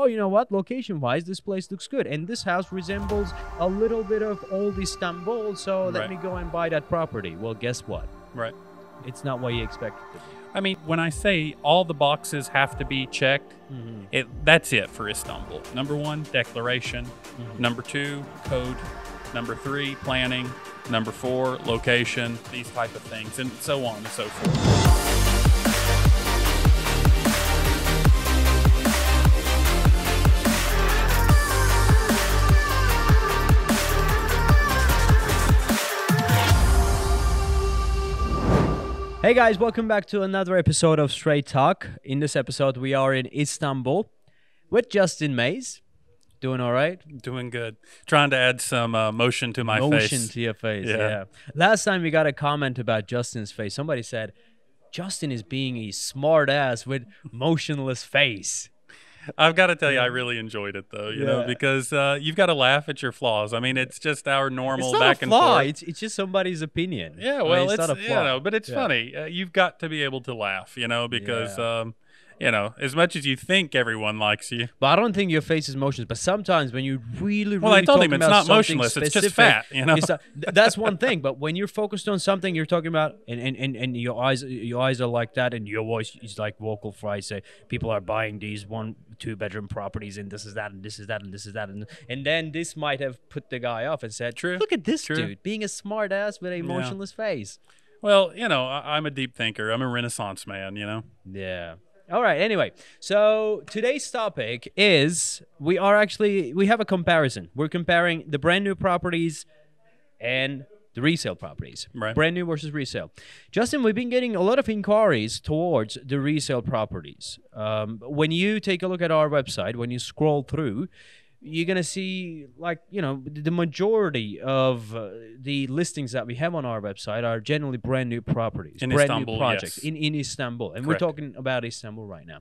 oh, you know what? Location wise, this place looks good. And this house resembles a little bit of old Istanbul. So let Right. me go and buy that property. Well, guess what? Right. It's not what you expected to be. I mean, when I say all the boxes have to be checked, Mm-hmm. it that's it for Istanbul. Number one, declaration. Mm-hmm. Number two, code. Number three, planning. Number four, location. These type of things, and so on and so forth. Hey guys, welcome back to another episode of Straight Talk. In this episode, we are in Istanbul with Justin Mays. Doing all right? Doing good. Trying to add some uh, motion to my Motion face. to your face. Yeah. Yeah. Last time we got a comment about Justin's face. Somebody said, Justin is being a smart ass with motionless face. I've got to tell you, I really enjoyed it though. You Yeah. know, because uh, you've got to laugh at your flaws. I mean, it's just our normal back and forth. It's, it's just somebody's opinion. I Yeah, mean, well, it's, it's, not a you flaw. know, but it's Yeah. funny. Uh, you've got to be able to laugh, you know, because Yeah. um, you know, as much as you think everyone likes you. But I don't think your face is motionless. But sometimes when you really, really Well, I told him it's not motionless, it's just fat, you know? th- that's one thing. But when you're focused on something, you're talking about, and, and, and, and your eyes your eyes are like that, and your voice is like vocal fry. Say people are buying these one two bedroom properties, and this is that, and this is that, and this is that, and and then this might have put the guy off and said, True, look at this true. dude being a smart ass with a motionless face." Well, you know, I, I'm a deep thinker. I'm a Renaissance man. You know. Yeah. All right. Anyway, so today's topic is we are actually we have a comparison. We're comparing the brand new properties and the resale properties. Right. Brand new versus resale. Justin, we've been getting a lot of inquiries towards the resale properties. Um, when you take a look at our website, when you scroll through, you're gonna see like you know the majority of uh, the listings that we have on our website are generally brand new properties, In brand Istanbul, new projects yes. in in Istanbul, and Correct. we're talking about Istanbul right now.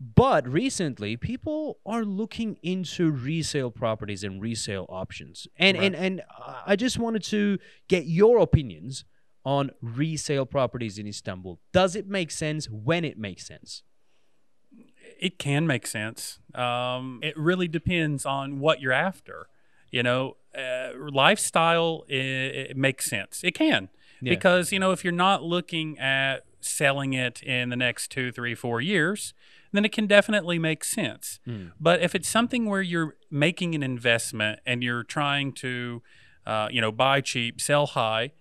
But recently, people are looking into resale properties and resale options, and and and I just wanted to get your opinions on resale properties in Istanbul. Does it make sense? When it makes sense? It can make sense. Um, it really depends on what you're after. You know, uh, lifestyle i it makes sense. It can Yeah. because you know if you're not looking at selling it in the next two, three, four years, then it can definitely make sense. But if it's something where you're making an investment and you're trying to, uh, you know, buy cheap, sell high,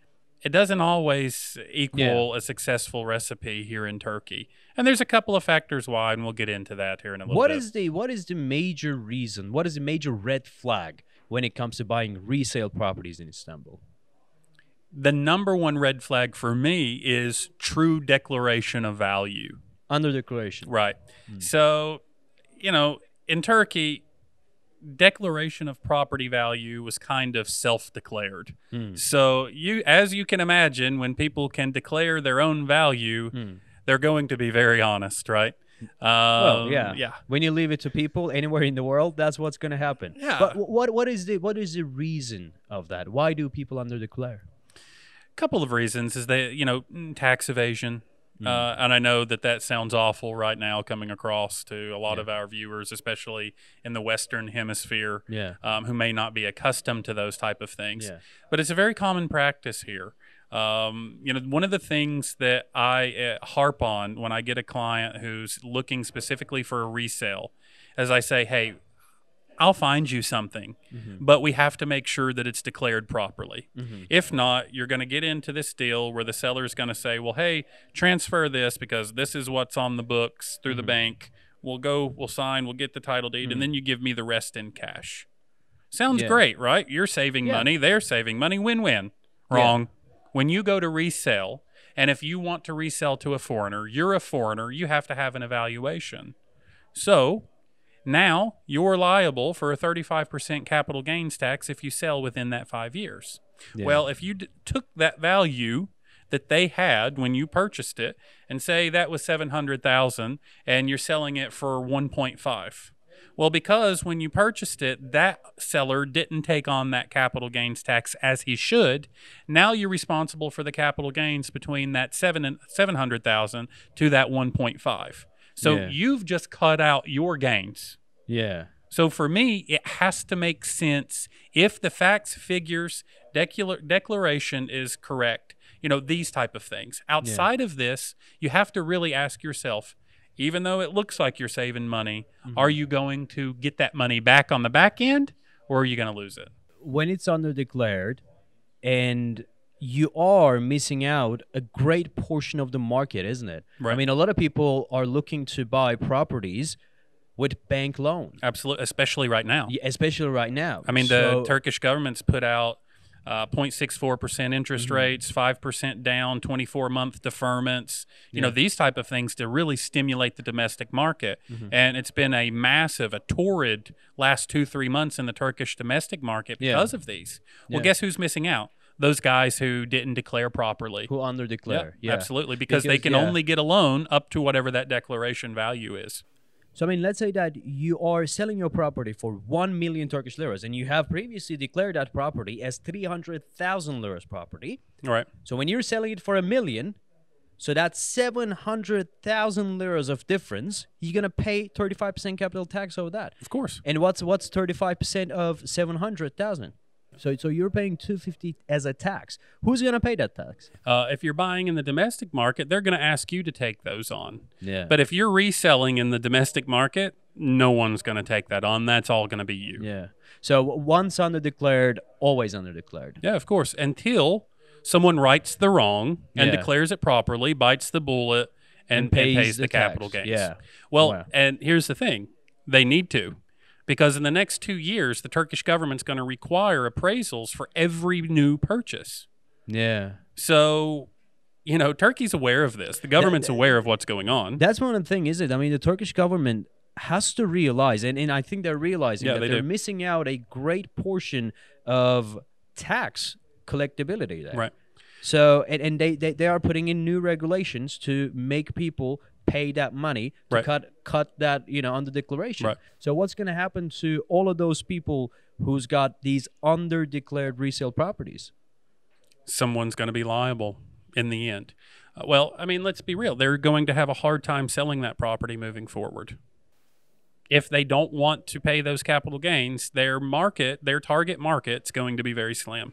it doesn't always equal a successful recipe here in Turkey. And there's a couple of factors why, and we'll get into that here in a little What bit. is the what is the major reason? What is the major red flag when it comes to buying resale properties in Istanbul? the number one red flag for me is true declaration of value. Under declaration. Right. Hmm. So, you know, in Turkey, declaration of property value was kind of self-declared. Hmm. So, you as you can imagine, when people can declare their own value, hmm. They're going to be very honest, right? Well, Um, yeah, Yeah. When you leave it to people anywhere in the world, that's what's going to happen. Yeah. But what what is the what is the reason of that? Why do people under declare? A couple of reasons is that you know mm, tax evasion Hmm. uh, and i know that that sounds awful right now coming across to a lot of our viewers especially in the western hemisphere Yeah. um, who may not be accustomed to those type of things Yeah. but it's a very common practice here um, you know one of the things that i uh, harp on when i get a client who's looking specifically for a resale as i say hey I'll find you something, but we have to make sure that it's declared properly. If not, you're going to get into this deal where the seller is going to say, "Well, hey, transfer this because this is what's on the books through the bank. We'll go, we'll sign, we'll get the title deed, and then you give me the rest in cash." Sounds Yeah. great, right? You're saving Yeah. money, they're saving money, win-win. Wrong. When you go to resell, and if you want to resell to a foreigner, you're a foreigner, you have to have an evaluation. So, now you're liable for a 35% capital gains tax if you sell within that five years. Well, if you d- took that value that they had when you purchased it and say that was 700,000 and you're selling it for 1.5. Well, because when you purchased it, that seller didn't take on that capital gains tax as he should. Now you're responsible for the capital gains between that seven and 700,000 to that 1.5. So Yeah. you've just cut out your gains. Yeah. So for me, it has to make sense if the facts, figures, declar- declaration is correct. You know these type of things. Outside of this, you have to really ask yourself. Even though it looks like you're saving money, Mm-hmm. are you going to get that money back on the back end, or are you going to lose it? when it's underdeclared and you are missing out a great portion of the market, isn't it? Right. I mean, a lot of people are looking to buy properties with bank loan, Absolutely, especially right now. yeah, especially right now. I mean, the So- Turkish government's put out uh, 0.64% interest Mm-hmm. rates, 5% down, 24 month deferments, you know, these type of things to really stimulate the domestic market. Mm-hmm. And it's been a massive, a torrid last two, three months in the Turkish domestic market Yeah. because of these. Well, Yeah. guess who's missing out? Those guys who didn't declare properly. who underdeclare. Yeah, Yeah, absolutely, because, they can yeah. only get a loan up to whatever that declaration value is. So I mean, let's say that you are selling your property for one million Turkish liras, and you have previously declared that property as three hundred thousand liras property. All right. So when you're selling it for a million, so that's seven hundred thousand liras of difference. You're gonna pay thirty five percent capital tax over that. Of course. And what's what's thirty five percent of seven hundred thousand? So so you're paying two fifty as a tax. Who's gonna pay that tax? Uh, if you're buying in the domestic market, they're going to ask you to take those on. Yeah. But if you're reselling in the domestic market, no one's going to take that on. That's all going to be you. yeah. So w- once underdeclared, always underdeclared. Yeah, of course. Until someone rights the wrong and Yeah. declares it properly, bites the bullet, and, and pays, the, capital tax. gains. Yeah. Well, Wow. and here's the thing they need to. Because in the next two years, the Turkish government's going to require appraisals for every new purchase. Yeah. So, you know, Turkey's aware of this. The government's uh, aware of what's going on. That's one of the thing, is it? I mean, the Turkish government has to realize, and, and I think they're realizing Yeah, that they are missing out a great portion of tax collectability there. Right. So, and, and they, they, they are putting in new regulations to make people pay that money to Right. cut cut that you know under declaration. Right. So what's going to happen to all of those people who's got these under declared resale properties? someone's going to be liable in the end. Uh, well, I mean, let's be real. They're going to have a hard time selling that property moving forward. If they don't want to pay those capital gains, their market, their target market's going to be very slim.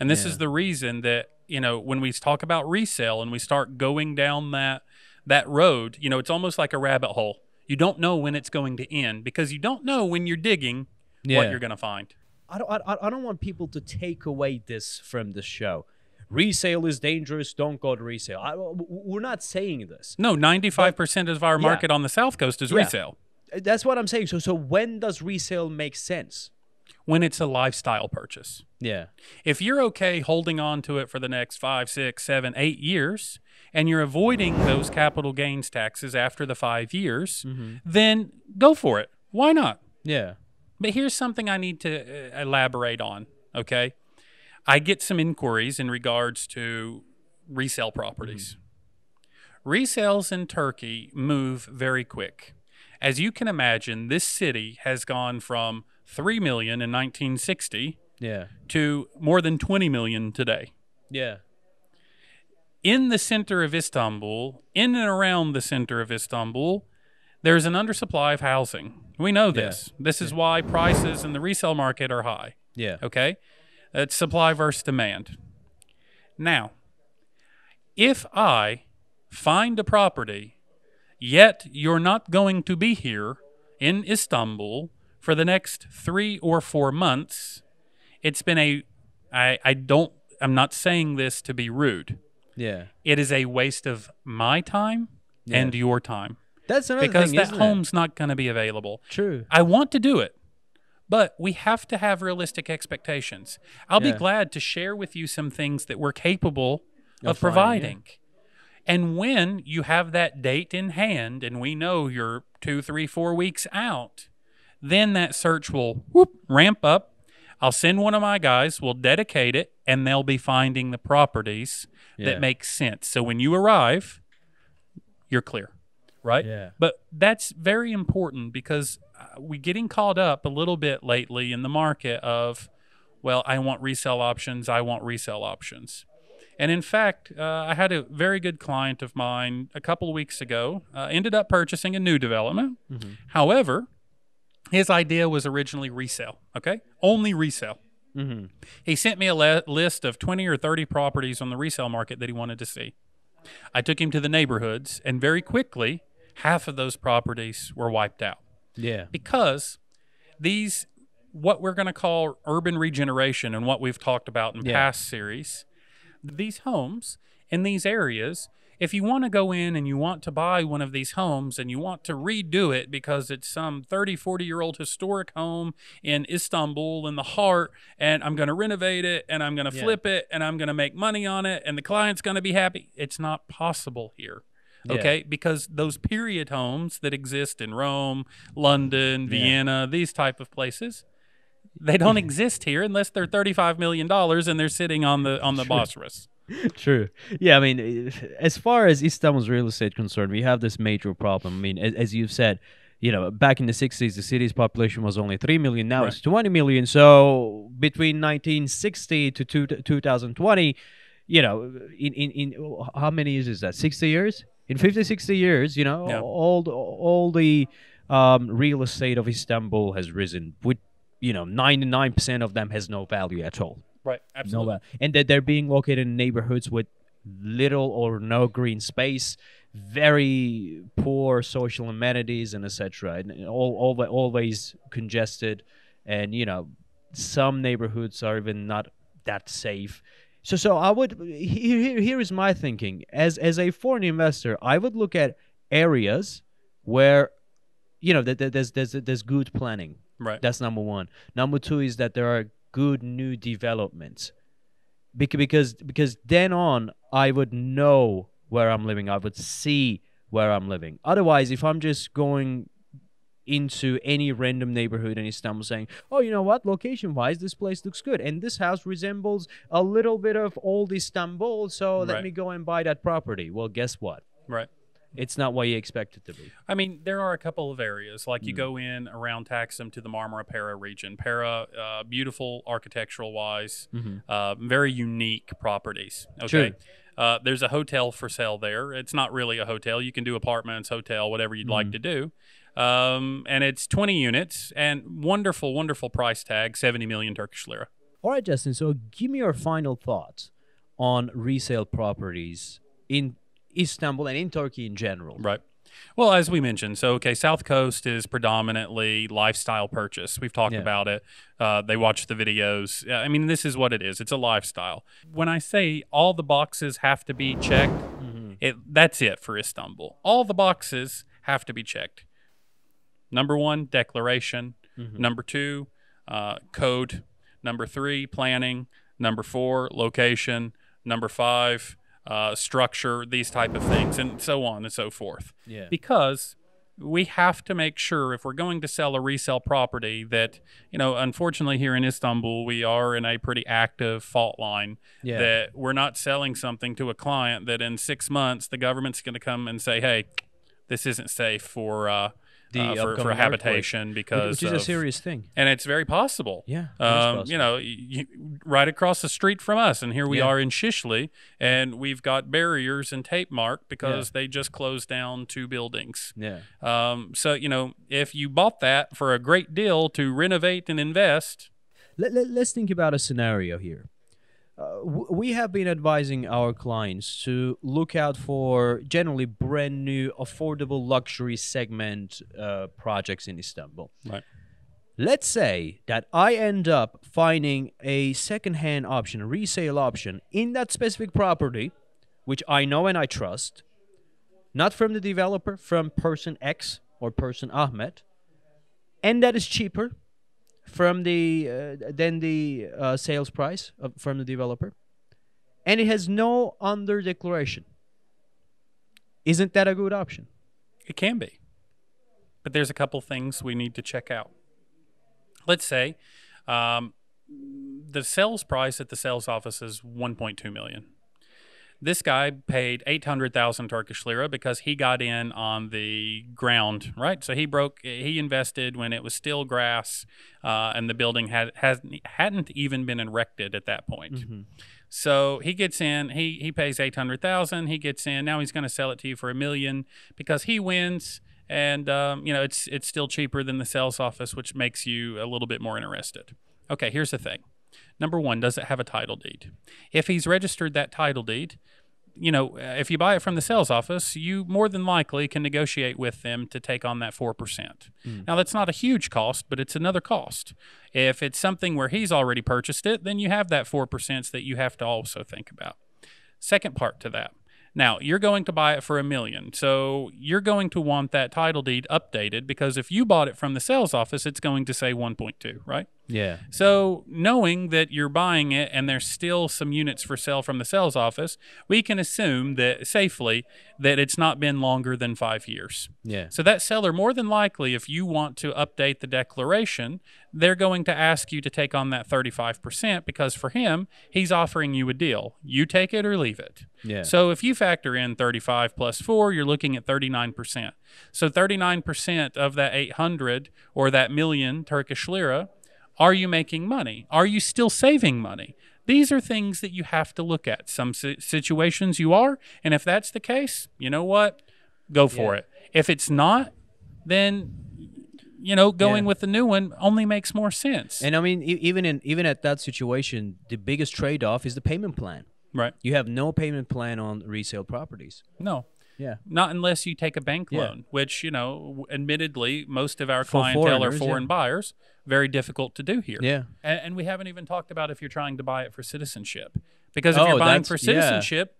And this Yeah. is the reason that, you know, when we talk about resale and we start going down that that road, you know, it's almost like a rabbit hole. You don't know when it's going to end because you don't know when you're digging Yeah. what you're going to find. I don't, I, I don't want people to take away this from the show. Resale is dangerous. Don't go to resale. I, w- we're not saying this. No, 95% of our Yeah. market on the South Coast is Yeah. resale. Uh, that's what I'm saying. So, so when does resale make sense? when it's a lifestyle purchase. Yeah. If you're okay holding on to it for the next five, six, seven, eight years, and you're avoiding those capital gains taxes after the five years, then go for it. Why not? Yeah. But here's something I need to uh, elaborate on, okay? I get some inquiries in regards to resale properties. Resales in Turkey move very quick. As you can imagine, this city has gone from 3 million in 1960 Yeah. to more than 20 million today. Yeah. In the center of Istanbul, in and around the center of Istanbul, there's an undersupply of housing. We know this. This is why prices in the resale market are high. Yeah. Okay? It's supply versus demand. Now, if I find a property, yet you're not going to be here in Istanbul for the next three or four months, it's been a, I, I don't, I'm not saying this to be rude. Yeah. It is a waste of my time Yeah. and your time That's another because thing, that isn't it? home's not going to be available. True. I want to do it, but we have to have realistic expectations. I'll Yeah. be glad to share with you some things that we're capable of, Of providing. And when you have that date in hand and we know you're two, three, four weeks out, then that search will whoop, ramp up. I'll send one of my guys, we'll dedicate it, and they'll be finding the properties Yeah. that makes sense. So when you arrive, you're clear, right? Yeah. But that's very important because uh, we getting caught up a little bit lately in the market of, well, I want resale options, I want resale options. And in fact, uh, I had a very good client of mine a couple of weeks ago, uh, ended up purchasing a new development. However, his idea was originally resale, okay? Only resale. Mm-hmm. He sent me a le- list of 20 or 30 properties on the resale market that he wanted to see. I took him to the neighborhoods, and very quickly, half of those properties were wiped out Yeah. because these what we're going to call urban regeneration and what we've talked about in Yeah. past series these homes in these areas if you want to go in and you want to buy one of these homes and you want to redo it because it's some 30 40 year old historic home in Istanbul in the heart and I'm going to renovate it and I'm going to Yeah. flip it and I'm going to make money on it and the client's going to be happy it's not possible here Yeah. okay? Because those period homes that exist in rome london vienna these type of places they don't mm-hmm. exist here unless they're 35 million dollars and they're sitting on the on the Bosphorus True. Yeah, I mean, as far as Istanbul's real estate concerned, we have this major problem. I mean, as, as you've said, you know, back in the 60s, the city's population was only 3 million. Now it's 20 million. So between 1960 to two, 2020, you know, in, in, in how many years is that? 60 years? In 50, 60 years, you know, Yeah. all, the- all the um, real estate of Istanbul has risen. With, you know, 99% of them has no value at all. Right absolutely and that they're being located in neighborhoods with little or no green space, very poor social amenities, and etc. And all, all always congested, and you know, some neighborhoods are even not that safe. So, so I would here, here, here is my thinking as as a foreign investor, I would look at areas where, you know, there's there's there's good planning. right That's number one. Number two is that there are good new developments. Bec- Because because then on, I would know where I'm living. I would see where I'm living. Otherwise, if I'm just going into any random neighborhood in Istanbul saying, "Oh, you know what? Location-wise, this place looks good, and this house resembles a little bit of old Istanbul, so let Right. me go and buy that property." Well, guess what? right It's not what you expect it to be. I mean, there are a couple of areas like Hmm. you go in around Taxim to the Marmara Pera region. Pera, uh, beautiful architectural wise, uh, very unique properties. Okay. Uh, there's a hotel for sale there. It's not really a hotel. You can do apartments, hotel, whatever you'd like to do. Um, and it's 20 units and wonderful, wonderful price tag 70 million Turkish lira. All right, Justin. So give me your final thoughts on resale properties in Istanbul and in Turkey in general. Right. Well, as we mentioned, so okay, South Coast is predominantly lifestyle purchase. We've talked Yeah. about it. Uh, they watch the videos. I mean, this is what it is. It's a lifestyle. When I say all the boxes have to be checked, it that's it for Istanbul. All the boxes have to be checked. Number one, declaration. Number two, uh, code. Number three, planning. Number four, location. Number five, uh, structure. These type of things, and so on and so forth Yeah. because we have to make sure if we're going to sell a resale property that you know unfortunately here in istanbul we are in a pretty active fault line Yeah. that we're not selling something to a client that in six months the government's going to come and say hey this isn't safe for uh, The uh, for, for habitation Which, because which is a serious thing. and it's very possible Yeah. um, possible. you know, y- y- right across the street from us, and here we Yeah. are in Shishli, and we've got barriers and tape mark because they just closed down two buildings. Yeah. Um, so you know, if you bought that for a great deal to renovate and invest, Let, let, let's think about a scenario here. Uh, we have been advising our clients to look out for generally brand new, affordable luxury segment uh, projects in Istanbul. right? Let's say that I end up finding a second-hand option, a resale option in that specific property, which I know and I trust, not from the developer, from person X or person Ahmed, and that is cheaper from the uh, than the uh, sales price of, from the developer, and it has no under declaration. Isn't that a good option? It can be, but there's a couple things we need to check out. Let's say um, the sales price at the sales office is 1.2 million. This guy paid 800,000 Turkish lira because he got in on the ground, right? So he broke, he invested when it was still grass, uh, and the building had hasn't hadn't even been erected at that point. So he gets in, he he pays eight hundred thousand. He gets in. Now he's going to sell it to you for a million because he wins, and um, you know it's it's still cheaper than the sales office, which makes you a little bit more interested. Okay, here's the thing. Number one, does it have a title deed? If he's registered that title deed, you know, uh, if you buy it from the sales office, you more than likely can negotiate with them to take on that 4%. Mm. Now, that's not a huge cost, but it's another cost. If it's something where he's already purchased it, then you have that 4% that you have to also think about. Second part to that now, you're going to buy it for a million. So you're going to want that title deed updated because if you bought it from the sales office, it's going to say 1.2, right? Yeah. So knowing that you're buying it and there's still some units for sale from the sales office, we can assume that safely that it's not been longer than five years. Yeah. So that seller, more than likely, if you want to update the declaration, they're going to ask you to take on that 35% because for him, he's offering you a deal. You take it or leave it. Yeah. So if you factor in 35 plus 4, you're looking at 39%. So 39% of that 800 or that million Turkish lira are you making money? Are you still saving money? These are things that you have to look at. Some situations you are, and if that's the case, you know what? Go for yeah. it. If it's not, then you know going yeah. with the new one only makes more sense. And I mean, even in even at that situation, the biggest trade-off is the payment plan. Right. You have no payment plan on resale properties. No. Yeah. Not unless you take a bank loan, which, you know, admittedly, most of our For clientele are foreign yeah. buyers. Very difficult to do here. Yeah. And, and, we haven't even talked about if you're trying to buy it for citizenship. Because if oh, you're buying for citizenship,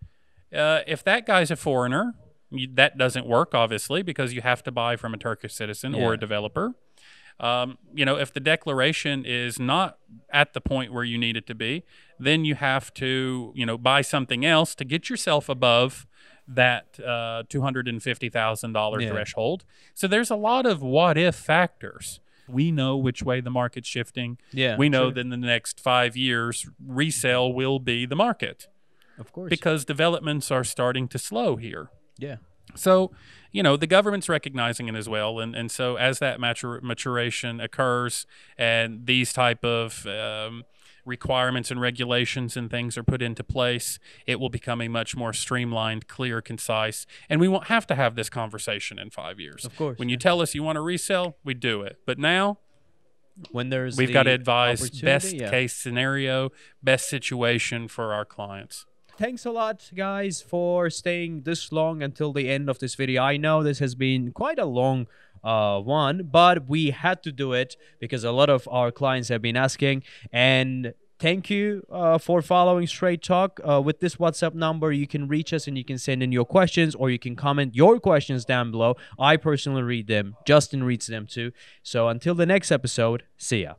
yeah. uh, if that guy's a foreigner, you, that doesn't work, obviously, because you have to buy from a Turkish citizen or a developer. Um, you know, if the declaration is not at the point where you need it to be, then you have to, you know, buy something else to get yourself above that uh, $250,000 yeah. threshold. So there's a lot of what if factors. We know which way the market's shifting. Yeah, we know that in the next five years, resale will be the market. Of course. Because developments are starting to slow here. Yeah. So, you know, the government's recognizing it as well, and and so as that matur- maturation occurs, and these type of um, requirements and regulations and things are put into place, it will become a much more streamlined, clear, concise, and we won't have to have this conversation in five years. Of course. When you tell us you want to resell, we do it. But now, when there's we've got to advise best yeah. case scenario, best situation for our clients. Thanks a lot, guys, for staying this long until the end of this video. I know this has been quite a long uh, one, but we had to do it because a lot of our clients have been asking. And thank you uh, for following Straight Talk. Uh, with this WhatsApp number, you can reach us and you can send in your questions or you can comment your questions down below. I personally read them, Justin reads them too. So until the next episode, see ya.